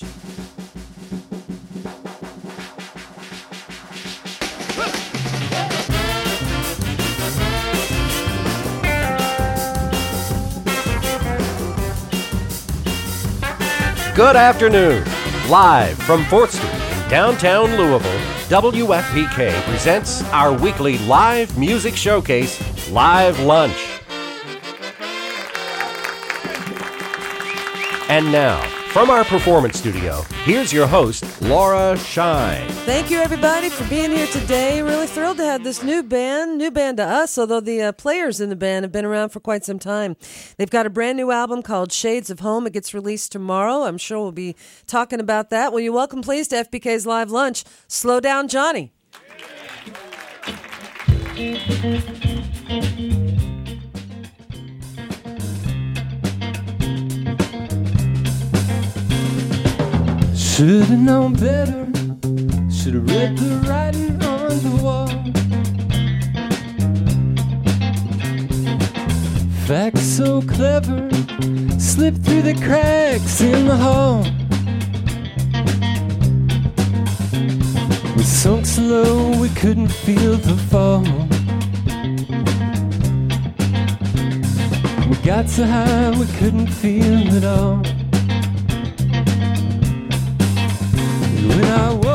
Good afternoon. Live from 4th Street in downtown Louisville, WFPK presents our weekly live music showcase, Live Lunch. And now, from our performance studio, here's your host, Laura Shine. Thank you, everybody, for being here today. Really thrilled to have this new band, new band to us, although the uh, players in the band have been around for quite some time. They've got a brand new album called Shades of Home. It gets released tomorrow. I'm sure we'll be talking about that. Will you welcome, please, to FPK's Live Lunch, Slow Down Johnny. Should've known better. Should've read the writing on the wall. Facts so clever, slip through the cracks in the hall. We sunk slow, we couldn't feel the fall. We got so high, we couldn't feel it all. I woke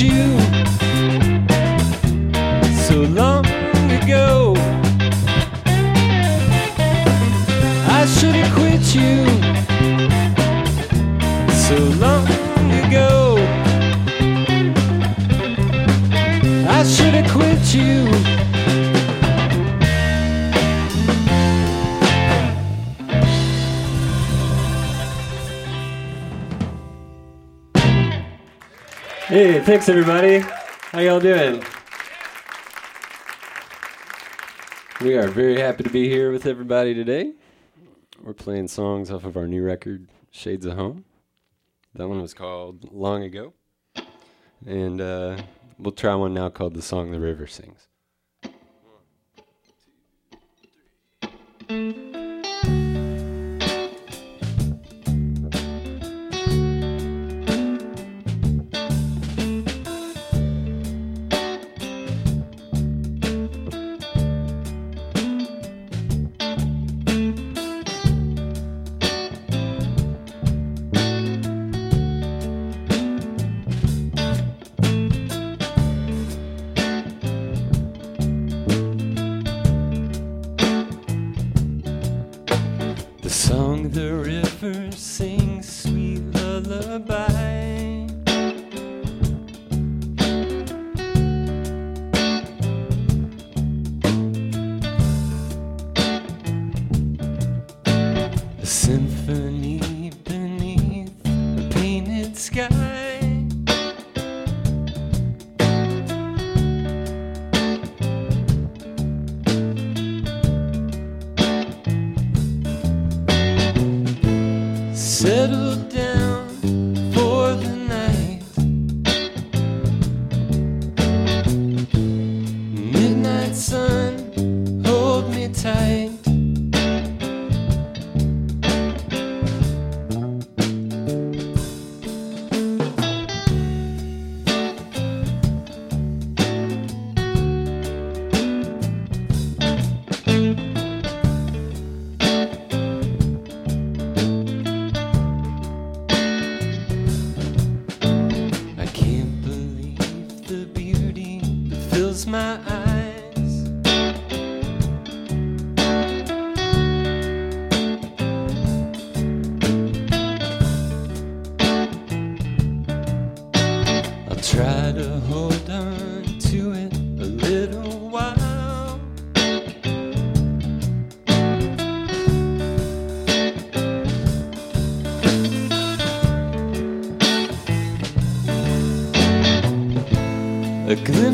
you Thanks everybody. How y'all doing? We are very happy to be here with everybody today. We're playing songs off of our new record, Shades of Home. That one was called Long Ago. And uh, we'll try one now called The Song the River Sings.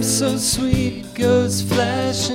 So sweet goes flashing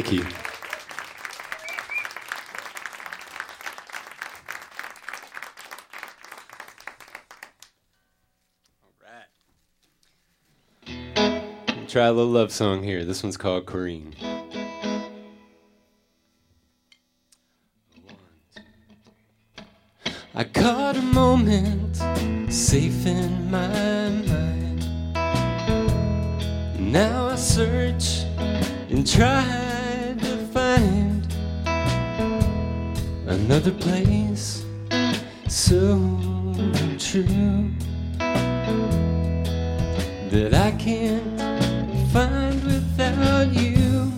Thank you. Try a little love song here. This one's called Corrine. I caught a moment safe in my mind. Now I search and try another place so true that I can't find without you.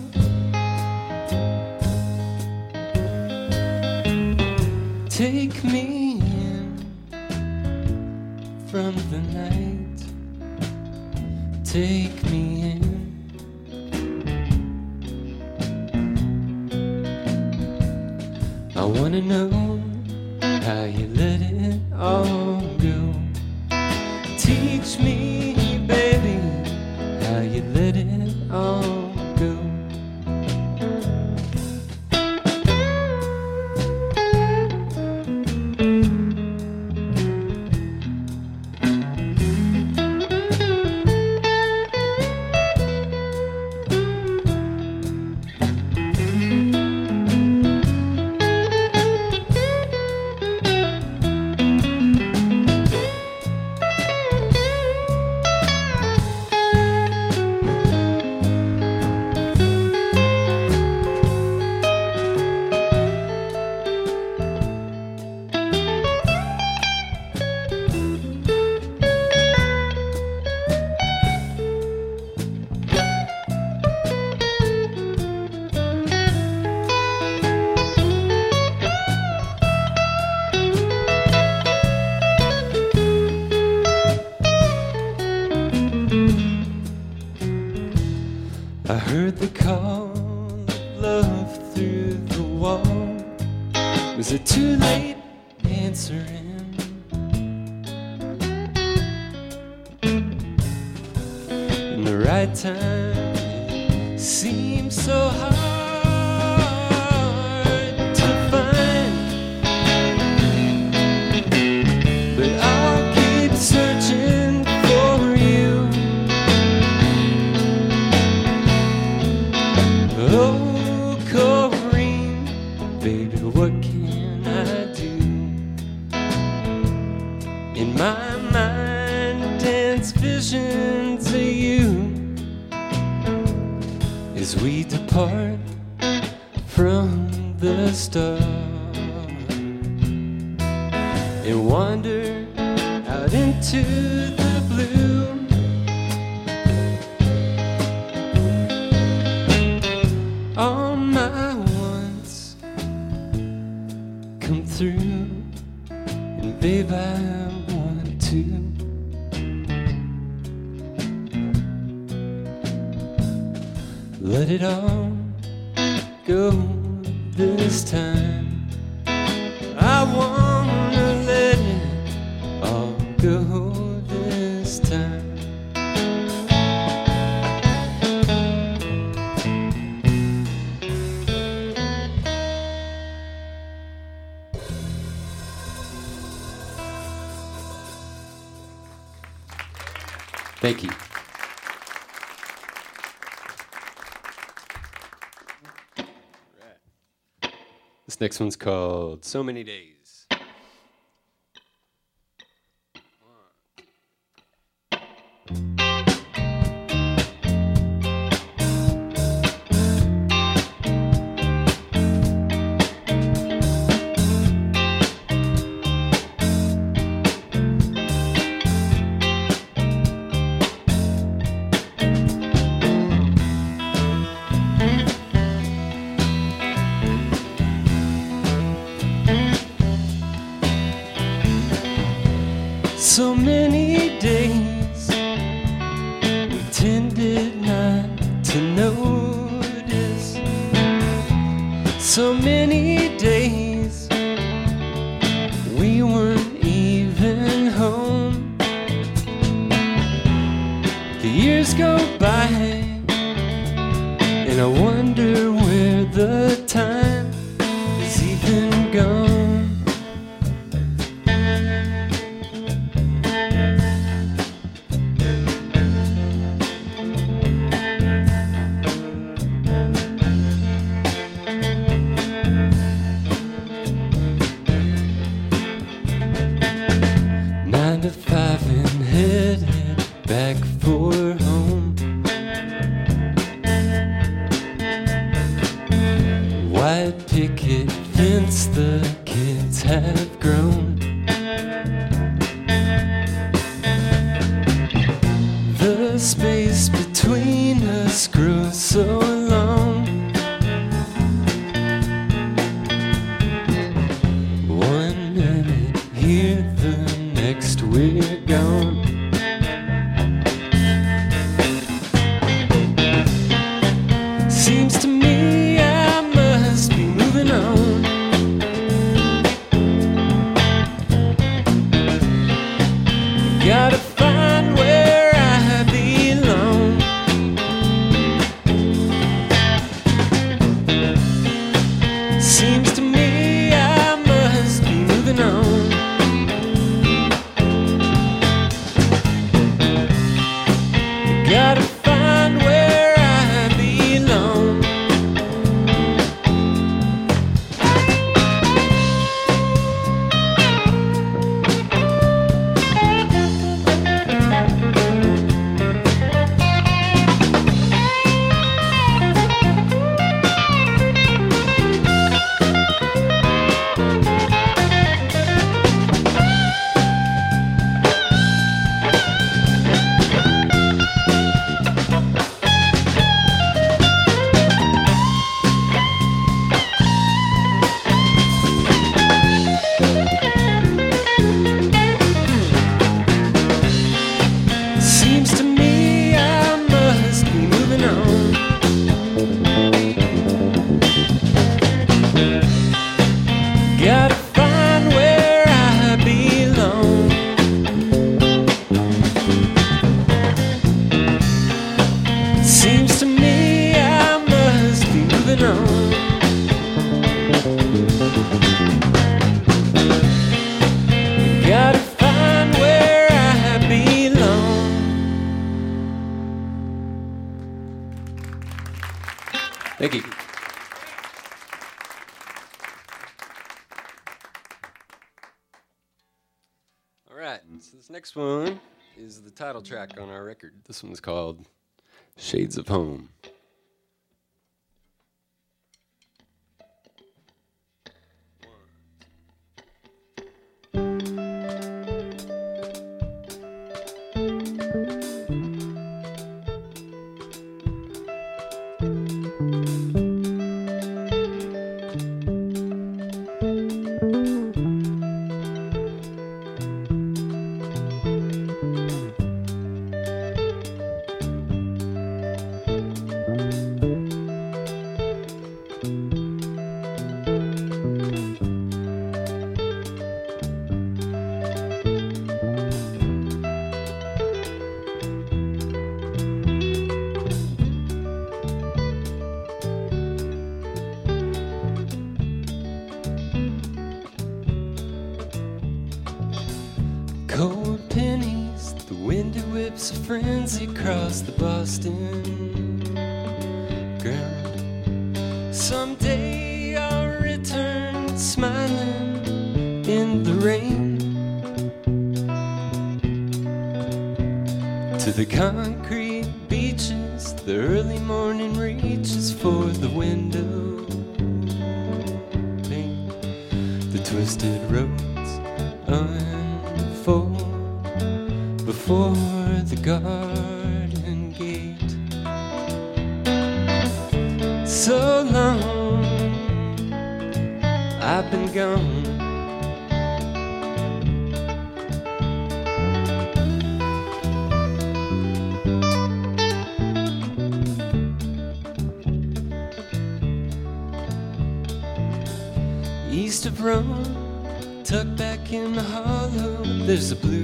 Take me in from the night. Take this time. I wanna next one's called So Many Days. I've been hit, back is the title track on our record. This one's called Shades of Home. the rain to the concrete beaches. The early morning reaches for the window pane. The twisted roads unfold before the garden gate. So long, I've been gone. There's a blue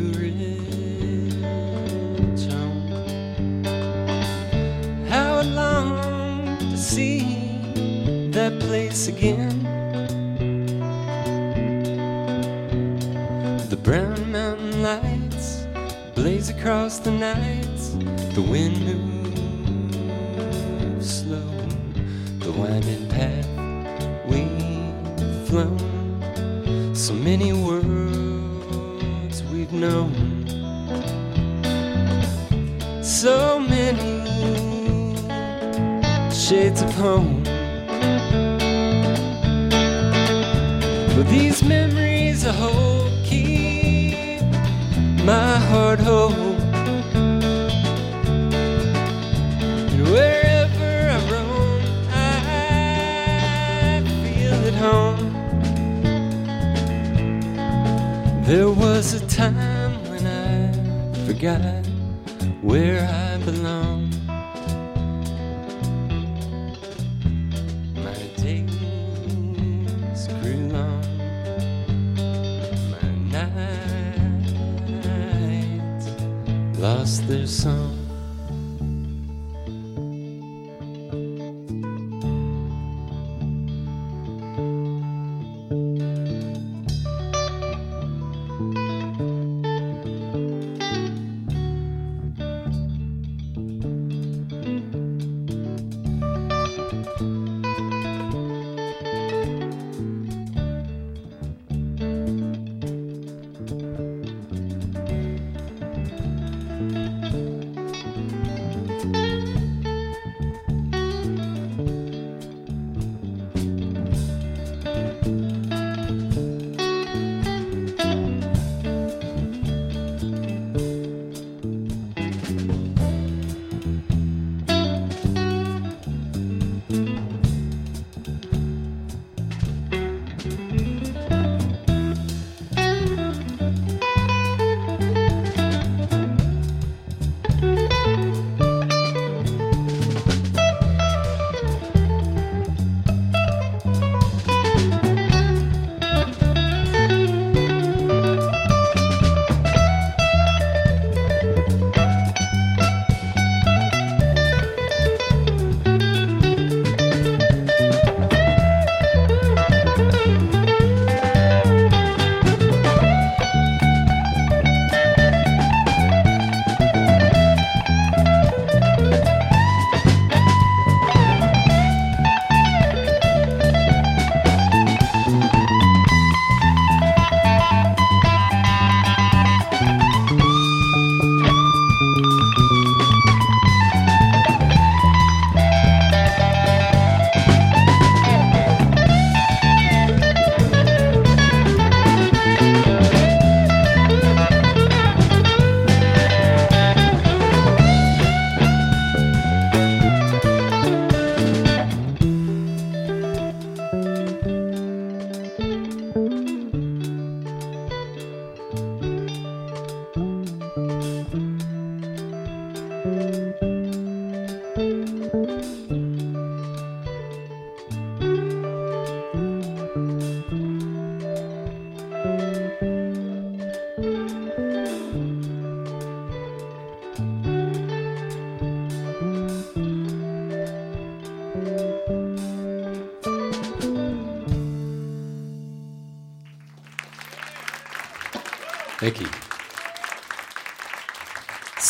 lost their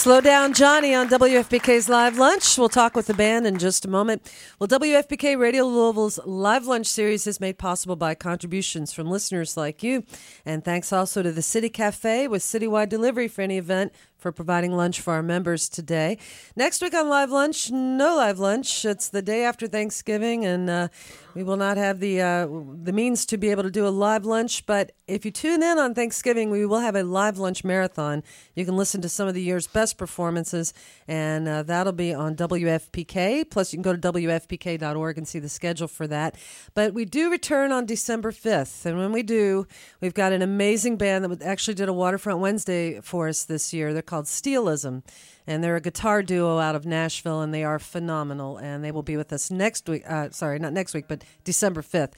Slow down, Johnny, on WFPK's Live Lunch. We'll talk with the band in just a moment. Well, WFPK Radio Louisville's Live Lunch series is made possible by contributions from listeners like you. And thanks also to the City Cafe with citywide delivery for any event for providing lunch for our members today. Next week on Live Lunch, no Live Lunch. It's the day after Thanksgiving, and uh, we will not have the uh, the means to be able to do a live lunch. But if you tune in on Thanksgiving, we will have a live lunch marathon. You can listen to some of the year's best performances, and uh, that'll be on WFPK. Plus, you can go to WFPK.org and see the schedule for that. But we do return on December 5th, and when we do, we've got an amazing band that actually did a Waterfront Wednesday for us this year. They're called Steelism. And they're a guitar duo out of Nashville, and they are phenomenal. And they will be with us next week. Uh, sorry, not next week, but December 5th.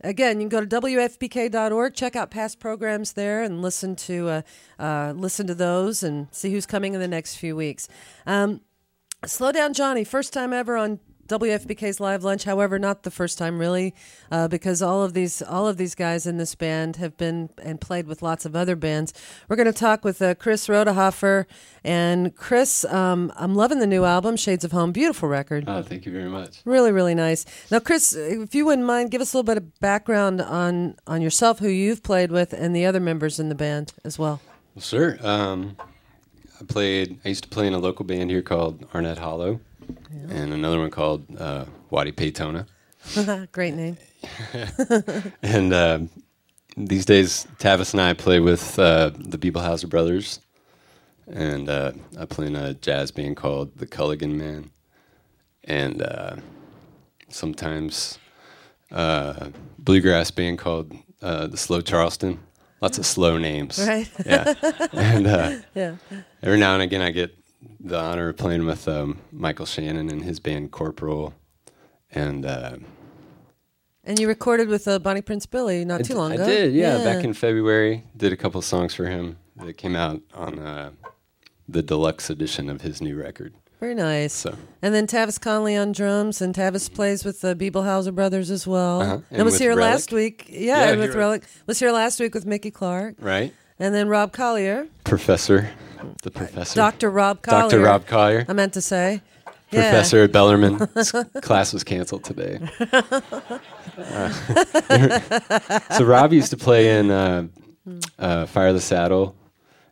Again, you can go to WFPK.org, check out past programs there, and listen to, uh, uh, listen to those and see who's coming in the next few weeks. Um, Slow Down Johnny, first time ever on WFPK's Live Lunch. However, not the first time really, uh, because all of these all of these guys in this band have been and played with lots of other bands. We're going to talk with uh, Chris Rodahaffer and Chris. Um, I'm loving the new album, Shades of Home. Beautiful record. Oh, thank you very much. Really, really nice. Now, Chris, if you wouldn't mind, give us a little bit of background on on yourself, who you've played with, and the other members in the band as well. Well, sure. Um, I played. I used to play in a local band here called Arnett Hollow, and another one called uh, Waddy Paytona. Great name. And um these days, Tavis and I play with uh, the Bibelhauser Brothers, and uh, I play in a jazz band called the Culligan Man, and uh, sometimes uh, bluegrass band called uh, the Slow Charleston. Lots of slow names, Right. Yeah, and uh, Yeah. every now and again, I get the honor of playing with um, Michael Shannon and his band Corporal, and. Uh, And you recorded with uh, Bonnie Prince Billy not I too d- long ago. I did, yeah, Back in February, did a couple songs for him that came out on uh, the deluxe edition of his new record. Very nice. So And then Tavis Conley on drums, and Tavis plays with the Bibelhauser brothers as well. Uh-huh. And, And was here Relic. last week. Yeah, Yeah, and with Relic. Was here last week with Mickey Clark. right, And then Rob Collier, Professor, the professor, Dr. Rob Collier. Dr. Rob Collier, I meant to say. Yeah. professor at. Class was canceled today. Uh, so Rob used to play in uh, uh, Fire the Saddle,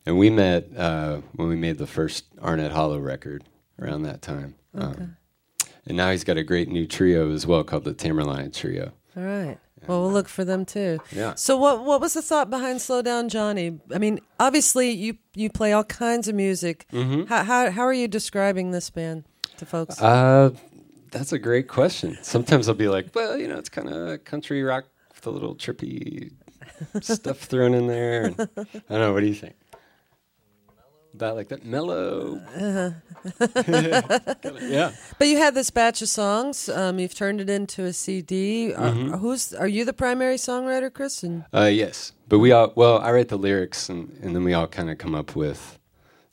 and we met uh, when we made the first Arnett Hollow record around that time. Um, and now he's got a great new trio as well called the Tamerline Trio. All right. Well, we'll look for them too. Yeah. So, what what was the thought behind Slow Down Johnny? I mean, obviously, you you play all kinds of music. Mm-hmm. How, how how are you describing this band to folks? Uh, that's a great question. Sometimes I'll be like, well, you know, it's kind of country rock with a little trippy stuff thrown in there. And, I don't know. What do you think? That like that mellow. yeah. But you had this batch of songs. Um, you've turned it into a CD. Mm-hmm. who's are you the primary songwriter, Chris? And Uh, yes, but we all well, I write the lyrics, and, and then we all kind of come up with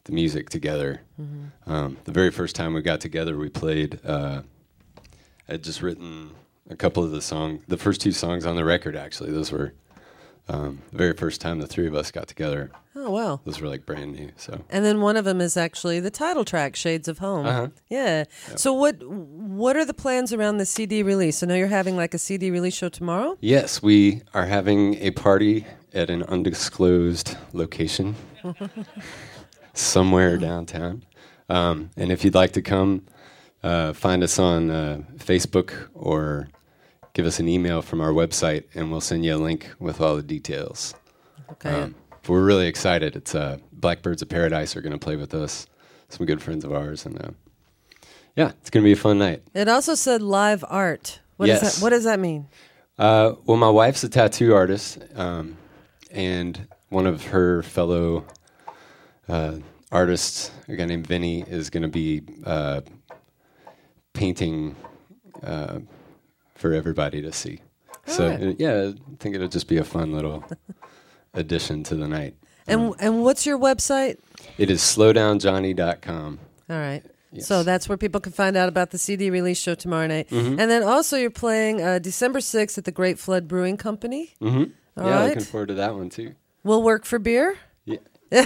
the music together. Um, the very first time we got together, we played. Uh, I had just written a couple of the song, the first two songs on the record. Actually, those were um, the very first time the three of us got together. oh wow. Those were like brand new. So And then one of them is actually the title track, "Shades of Home." Uh-huh. Yeah. So what what are the plans around the CD release? I know you're having like a CD release show tomorrow. yes, we are having a party at an undisclosed location somewhere downtown. Um, and if you'd like to come, uh, find us on uh, Facebook or give us an email from our website, and we'll send you a link with all the details. Okay. Um, we're really excited. It's uh, Blackbirds of Paradise are going to play with us. Some good friends of ours, and uh, yeah, it's going to be a fun night. It also said live art. What does Yes. that What does that mean? Uh, well, my wife's a tattoo artist, um, and one of her fellow uh, artists, a guy named Vinny, is going to be uh, painting uh, for everybody to see. So, uh, yeah, I think it'll just be a fun little addition to the night. And and what's your website? It is slowdownjohnny.com. All right. Yes. So that's where people can find out about the CD release show tomorrow night. Mm-hmm. And then also you're playing uh, December 6th at the Great Flood Brewing Company. Mm-hmm. All yeah, right. looking forward to that one too. We'll work for beer. Yeah. All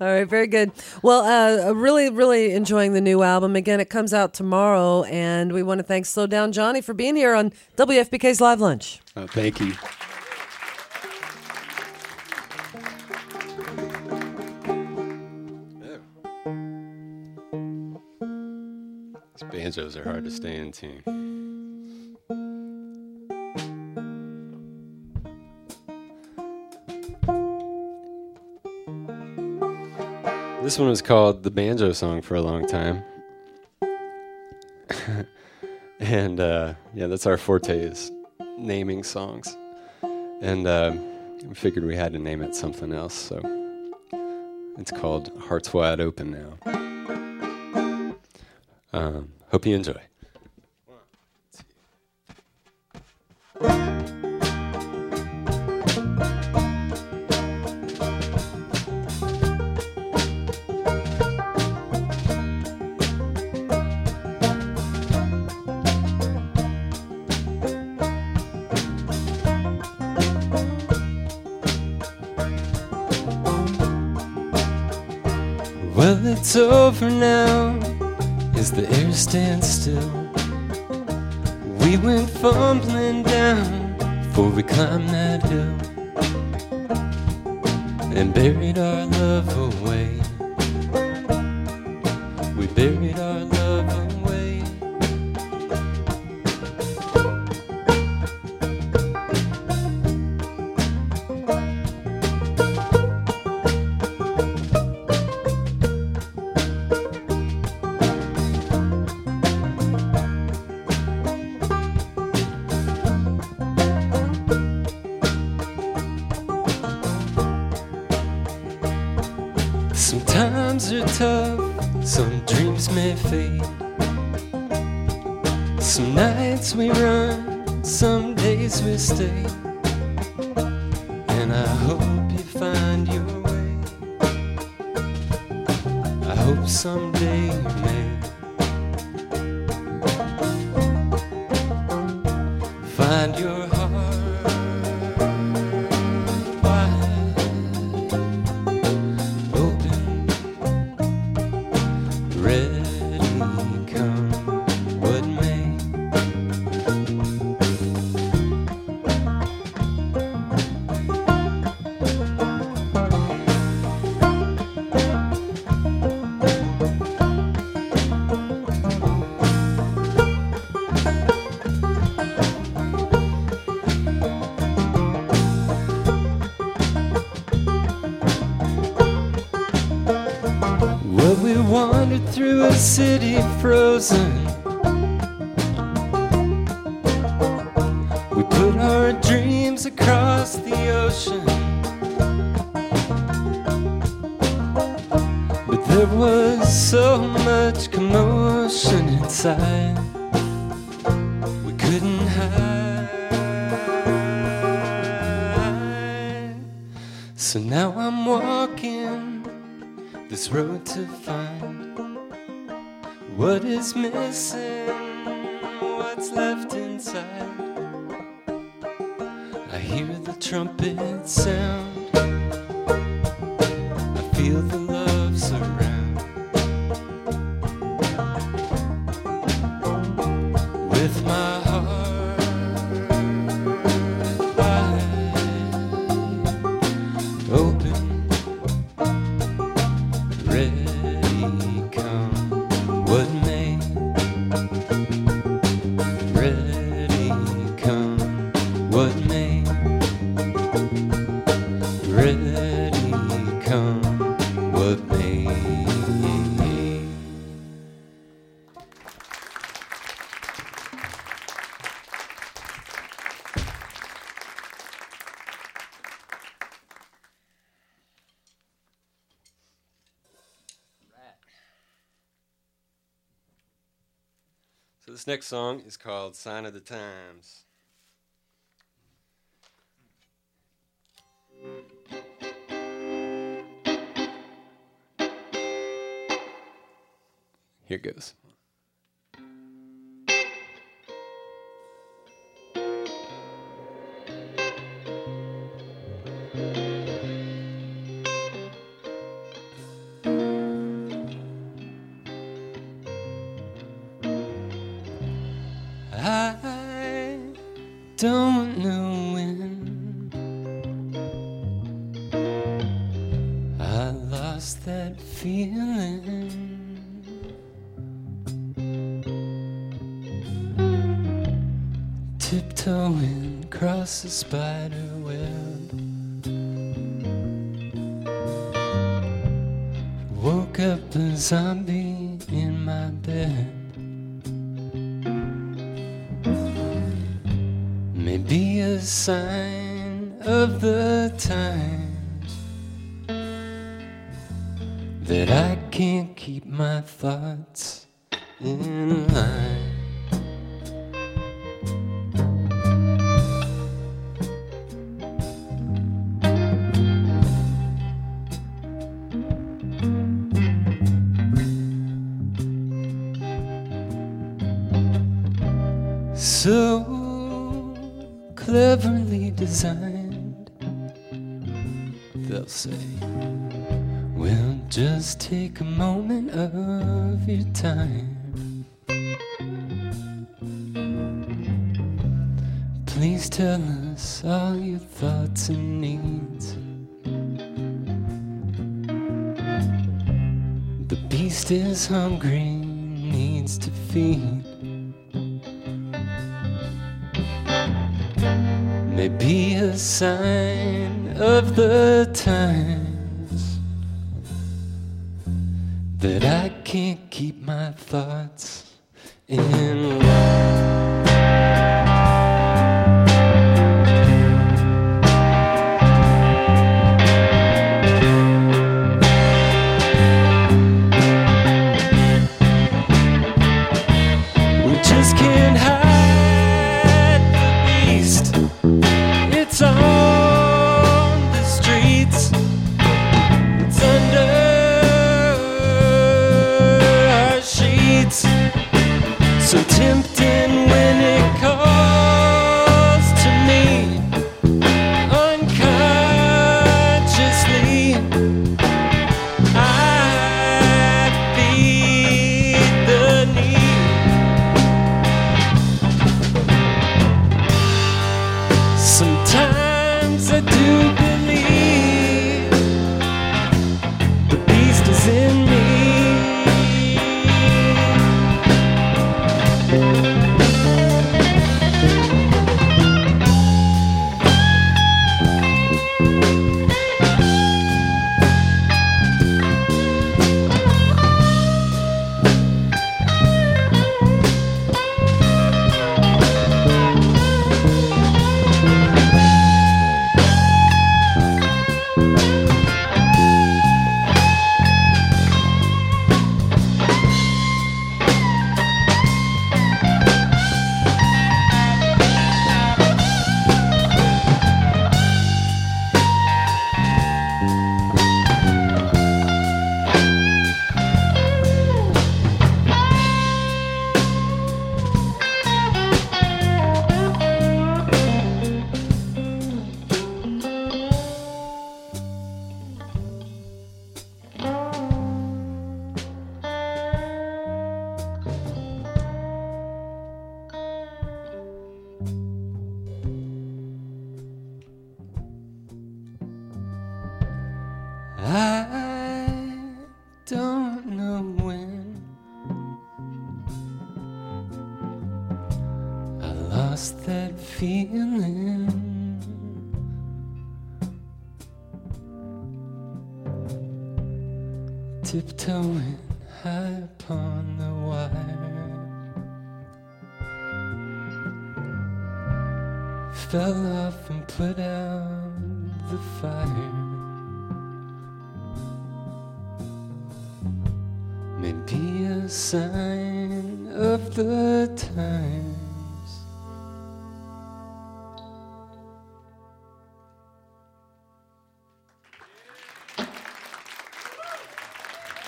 right, very good. Well, uh, really, really enjoying the new album. Again, it comes out tomorrow, and we want to thank Slow Down Johnny for being here on WFPK's Live Lunch. Uh, thank you. These banjos are hard to stay in tune. This one was called the banjo song for a long time. and uh, yeah, that's our forte is naming songs. And uh, we figured we had to name it something else, so It's called Hearts Wide Open now. Um, hope you enjoy. Well, it's over now as the air stands still. We went fumbling down before we climbed that hill and buried our love away. We buried our love city frozen. We put our dreams across the ocean. But there was so much commotion inside. We couldn't hide. So now I'm walking this road to find what is missing, what's left inside. I hear the trumpet sound, next song is called Sign of the Times. Here goes. Don't know when I lost that feeling. Tiptoeing across the spider web. Woke up a zombie sign of the times that I can't keep my thoughts in the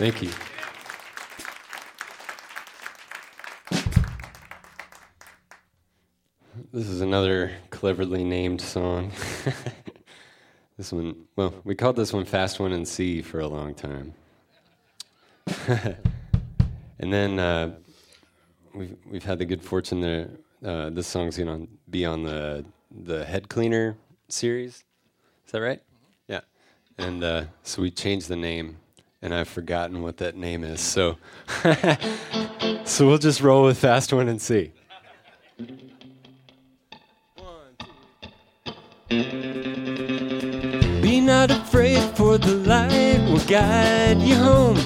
Thank you. This is another cleverly named song. this one, well, we called this one Fast One in C for a long time. and then uh, we've, we've had the good fortune that uh, this song's going to be on the, the Head Cleaner series. Is that right? Yeah. And uh, so we changed the name, and I've forgotten what that name is. So, so we'll just roll with Fast One and see. Be not afraid, for the light will guide you home.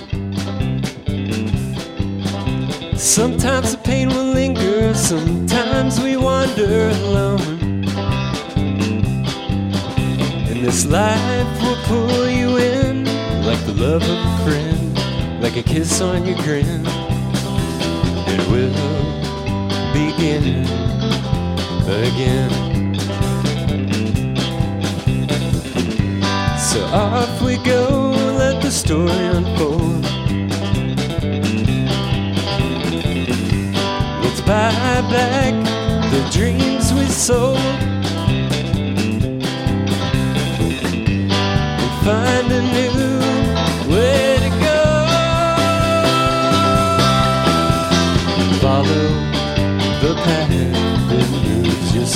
Sometimes the pain will linger, sometimes we wander alone. And this life will pull you in like the love of a friend. like a kiss on your grin. It will begin again. So off we go, let the story unfold. Let's buy back the dreams we sold. And find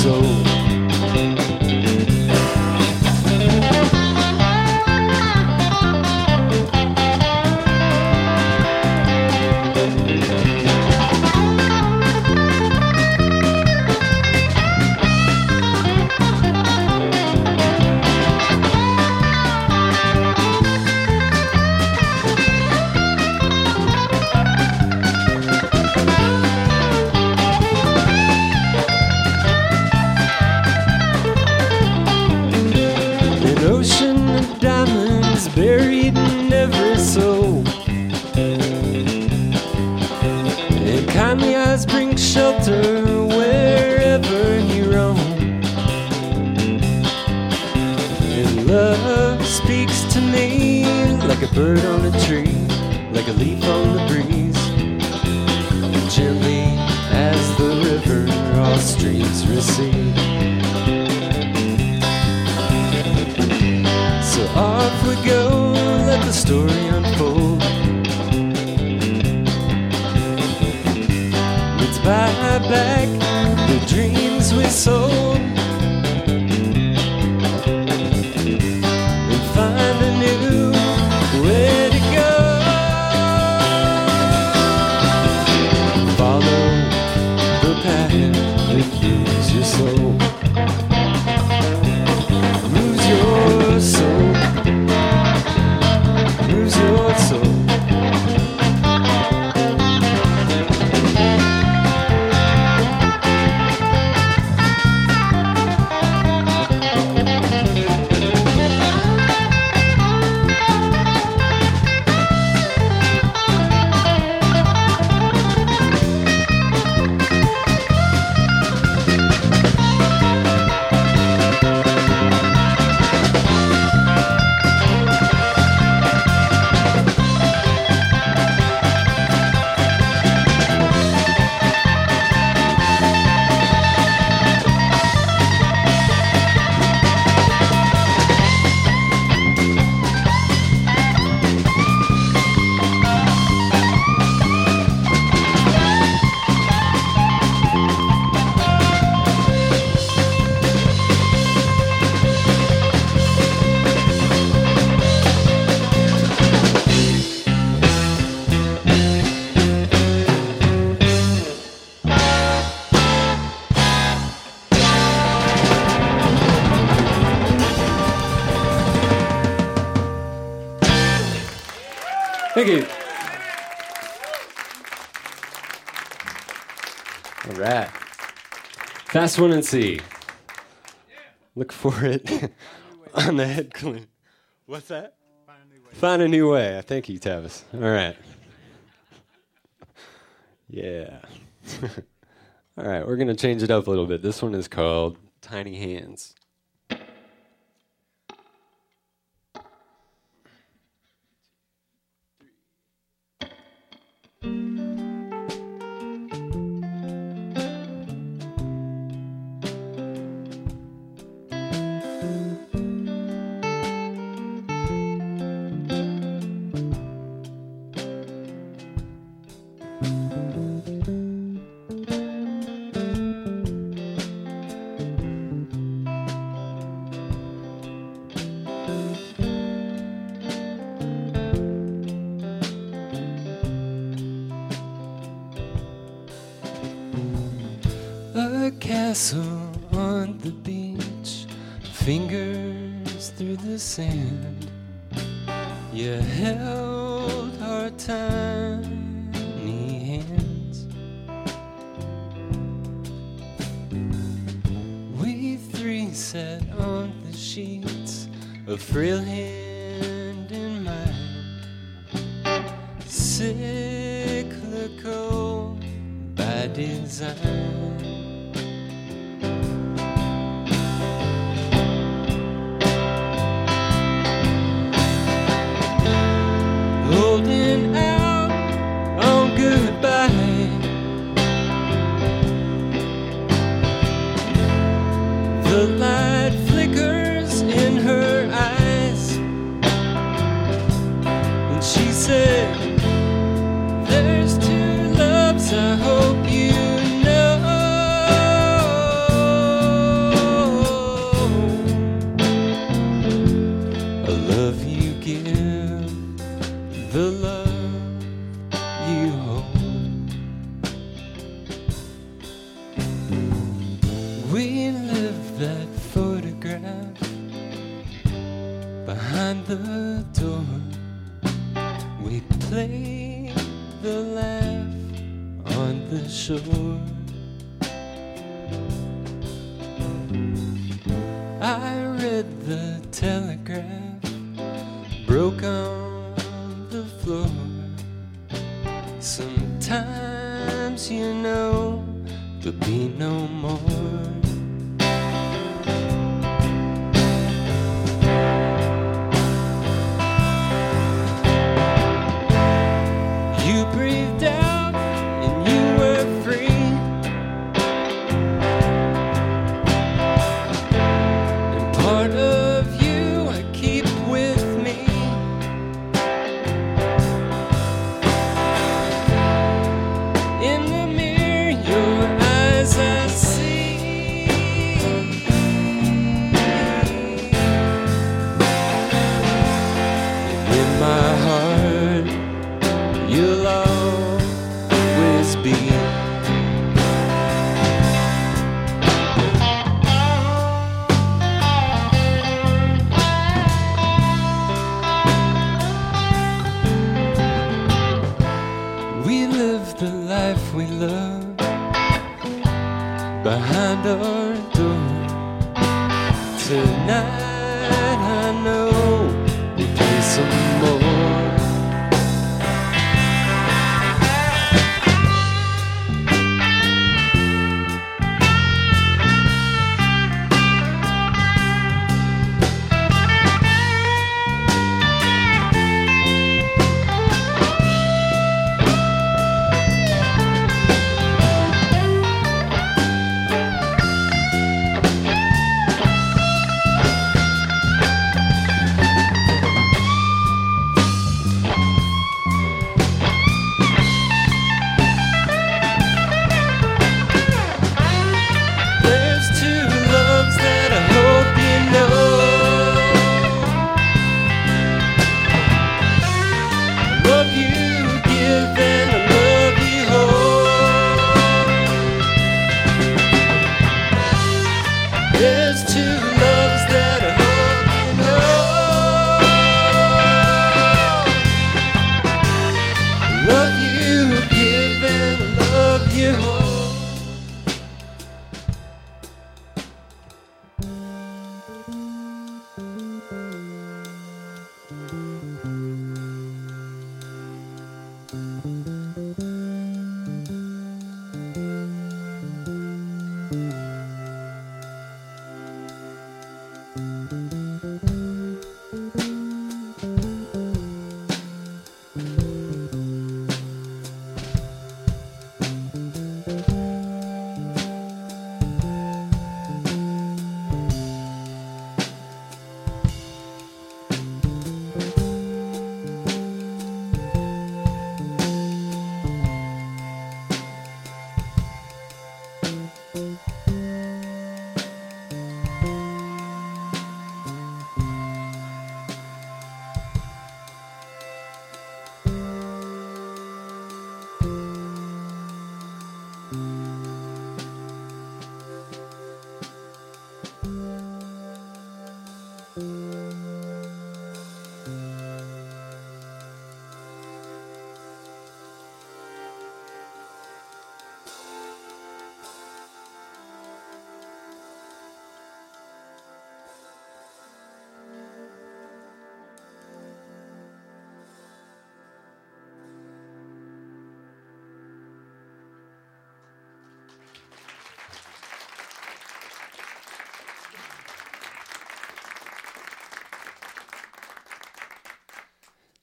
soul. The story unfold. Let's buy back the dreams we sold. All right. Fast one in C. Look for it on the head clean. What's that? Find a new way. Thank you, Tavis. All right. Yeah. All right, we're going to change it up a little bit. This one is called Tiny Hands. The light on behind our door. Tonight I know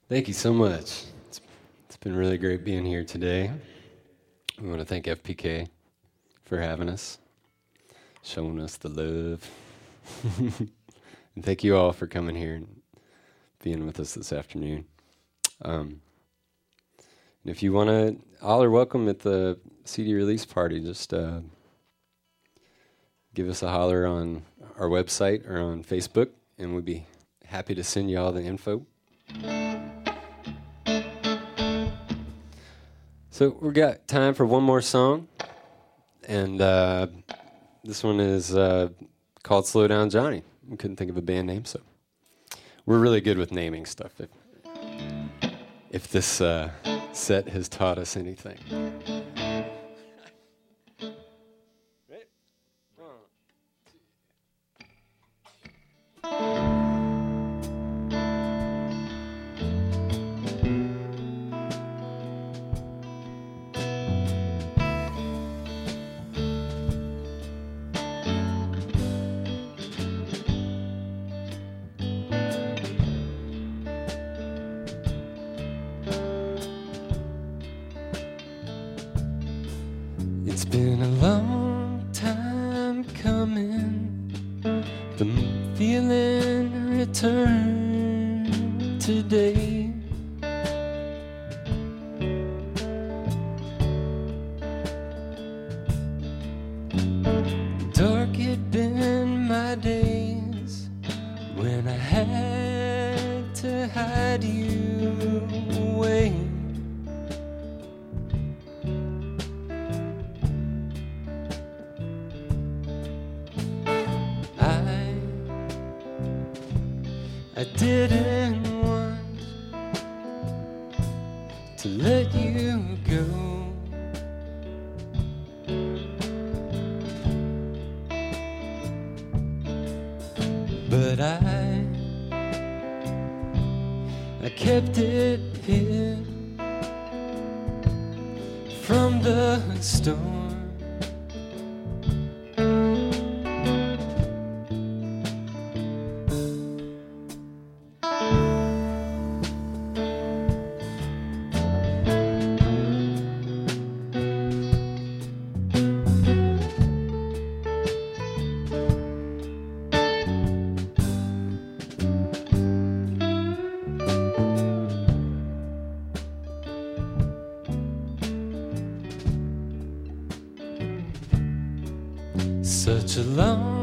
Thank you so much. It's, it's been really great being here today. We want to thank FPK for having us, showing us the love. and thank you all for coming here and being with us this afternoon. Um, and if you want to, all are welcome at the CD release party. Just uh, give us a holler on our website or on Facebook, and we'd be happy to send you all the info. So we've got time for one more song, and uh, this one is uh, called "Slow Down Johnny." We couldn't think of a band name, so we're really good with naming stuff. If, if this uh, set has taught us anything. Such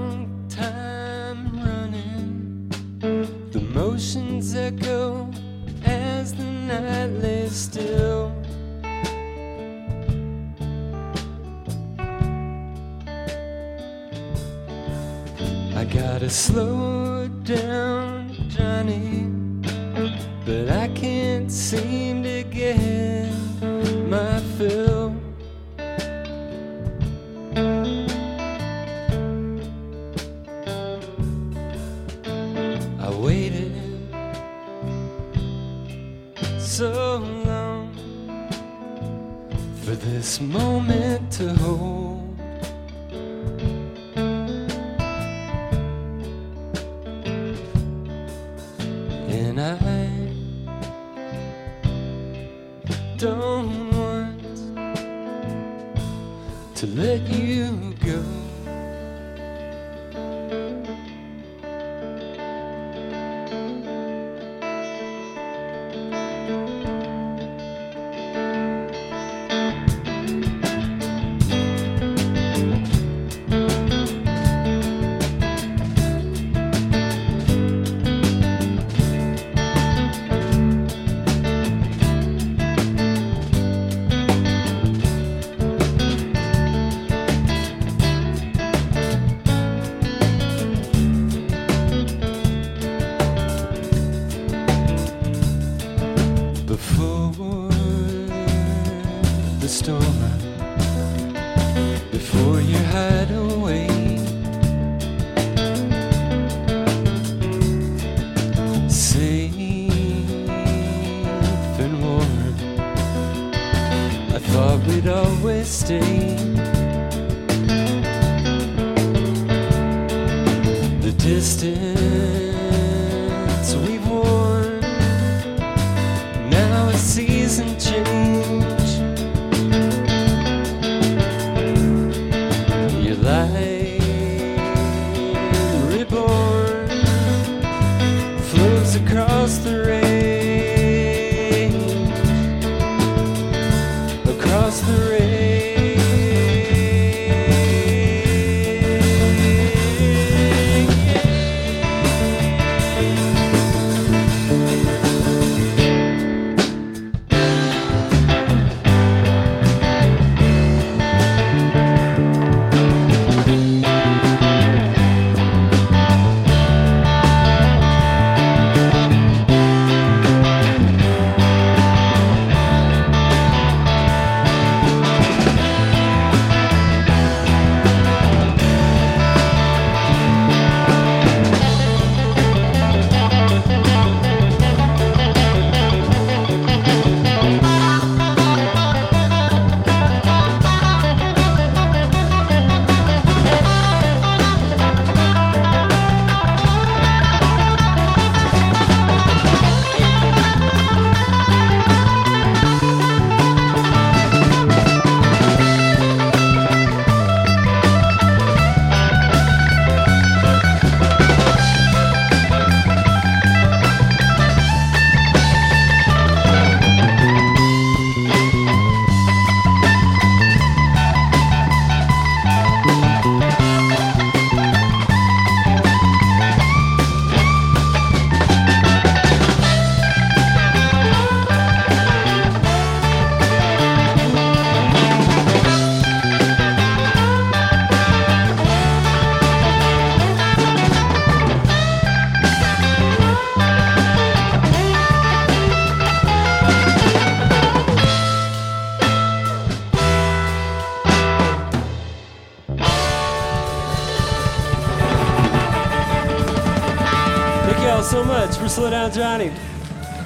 Johnny.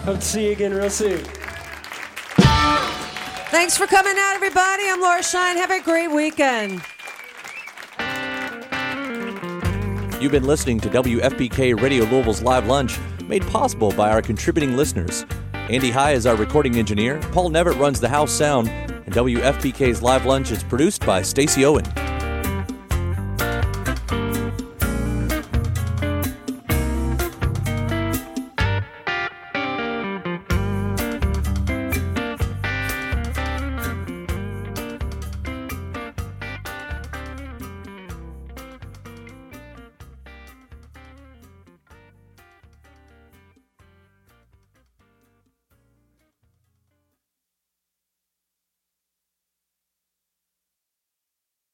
Hope to see you again real soon. Thanks for coming out, everybody. I'm Laura Shine. Have a great weekend. You've been listening to WFPK Radio Louisville's Live Lunch, made possible by our contributing listeners. Andy High is our recording engineer, Paul Nevitt runs the house sound, and WFPK's Live Lunch is produced by Stacy Owen.